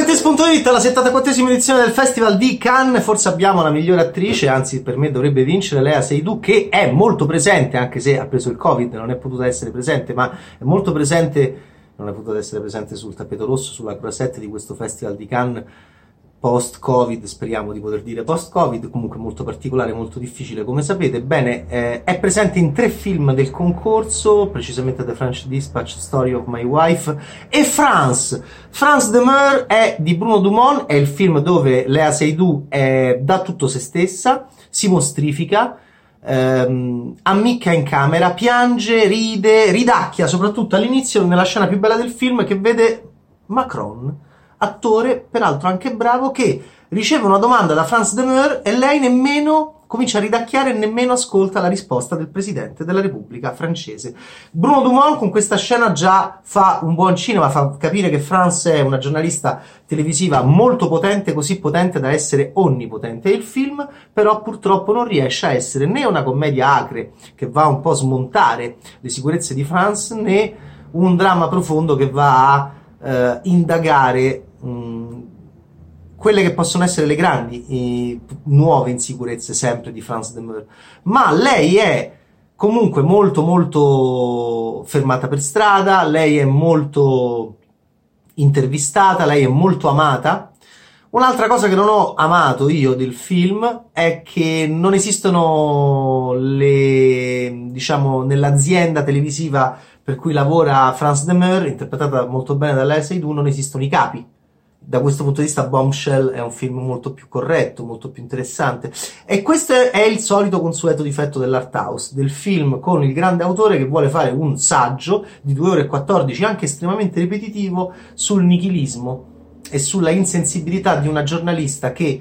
Bettis.it, la 74esima edizione del Festival di Cannes, forse abbiamo la migliore attrice, anzi per me dovrebbe vincere Lea Seydoux che è molto presente, anche se ha preso il Covid, non è potuta essere presente, ma è molto presente, non è potuta essere presente sul tappeto rosso, sulla croisette di questo Festival di Cannes post-Covid, speriamo di poter dire post-Covid, comunque molto particolare, molto difficile come sapete. Bene, eh, è presente in tre film del concorso, precisamente The French Dispatch, Story of My Wife e France. France de Mer è di Bruno Dumont, è il film dove Lea Seydoux è, dà tutto se stessa, si mostrifica, ehm, ammicca in camera, piange, ride, ridacchia, soprattutto all'inizio nella scena più bella del film che vede Macron attore, peraltro anche bravo, che riceve una domanda da France Demeur e lei nemmeno comincia a ridacchiare e nemmeno ascolta la risposta del presidente della Repubblica francese. Bruno Dumont con questa scena già fa un buon cinema, fa capire che France è una giornalista televisiva molto potente, così potente da essere onnipotente. Il film però purtroppo non riesce a essere né una commedia acre che va un po' a smontare le sicurezze di France, né un dramma profondo che va a eh, indagare mh, quelle che possono essere le grandi eh, nuove insicurezze sempre di France de Demeur. Ma lei è comunque molto molto fermata per strada, lei è molto intervistata, lei è molto amata. Un'altra cosa che non ho amato io del film è che non esistono le, diciamo, nell'azienda televisiva per cui lavora France Demeur, interpretata molto bene da Lea Seydoux, non esistono i capi da questo punto di vista Bombshell è un film molto più corretto, molto più interessante. E questo è il solito consueto difetto dell'art house, del film con il grande autore che vuole fare un saggio di 2 ore e 14, anche estremamente ripetitivo, sul nichilismo e sulla insensibilità di una giornalista che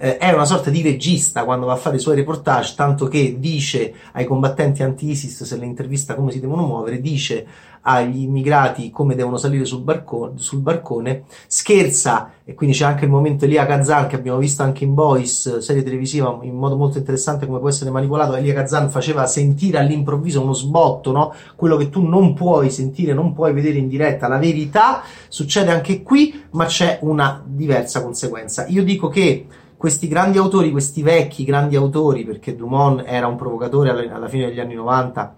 eh, è una sorta di regista quando va a fare i suoi reportage, tanto che dice ai combattenti anti-ISIS, se le intervista come si devono muovere, dice agli immigrati come devono salire sul barcone, sul barcone scherza, e quindi c'è anche il momento Elia Kazan che abbiamo visto anche in Boys, serie televisiva, in modo molto interessante come può essere manipolato, Elia Kazan faceva sentire all'improvviso uno sbotto, no? quello che tu non puoi sentire, non puoi vedere in diretta, la verità succede anche qui, ma c'è una diversa conseguenza. Io dico che questi grandi autori, questi vecchi grandi autori, perché Dumont era un provocatore alla fine degli anni 90,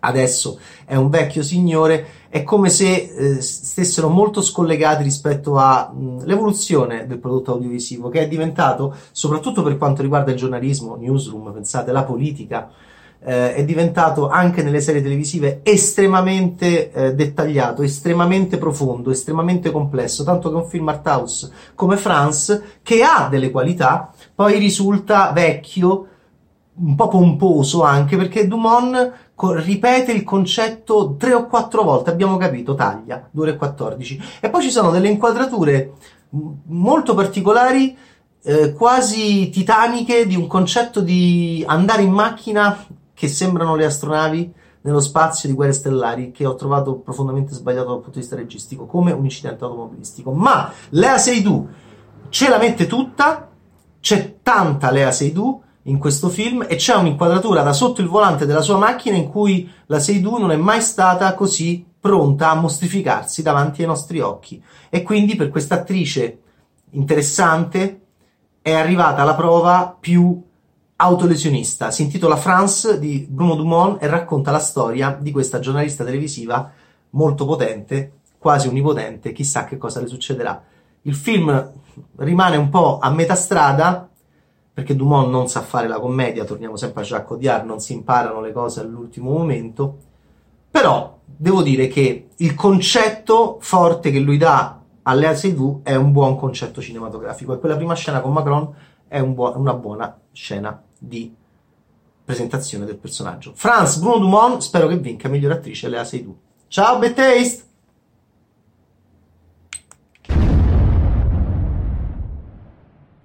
adesso è un vecchio signore, è come se eh, stessero molto scollegati rispetto all'evoluzione del prodotto audiovisivo, che è diventato, soprattutto per quanto riguarda il giornalismo, newsroom, pensate, la politica, eh, è diventato anche nelle serie televisive estremamente eh, dettagliato, estremamente profondo, estremamente complesso, tanto che un film art house come France, che ha delle qualità, poi risulta vecchio, un po' pomposo anche perché Dumont ripete il concetto tre o quattro volte, abbiamo capito, taglia, 2 ore e 14. E poi ci sono delle inquadrature molto particolari, eh, quasi titaniche, di un concetto di andare in macchina che sembrano le astronavi nello spazio di guerre stellari che ho trovato profondamente sbagliato dal punto di vista registico, come un incidente automobilistico. Ma Lea Seydoux ce la mette tutta, c'è tanta Lea Seydoux in questo film e c'è un'inquadratura da sotto il volante della sua macchina in cui la Seydoux non è mai stata così pronta a mostrificarsi davanti ai nostri occhi. E quindi per questa attrice interessante è arrivata la prova più autolesionista. Si intitola France di Bruno Dumont e racconta la storia di questa giornalista televisiva molto potente, quasi onnipotente, chissà che cosa le succederà. Il film rimane un po' a metà strada perché Dumont non sa fare la commedia, torniamo sempre a Jacques Audiard, non si imparano le cose all'ultimo momento, però devo dire che il concetto forte che lui dà alle Seydoux è un buon concetto cinematografico e quella prima scena con Macron è un buo- una buona scena di presentazione del personaggio. France Bruno Dumont, spero che vinca miglior attrice Lea Seydoux. Ciao, Bad Taste!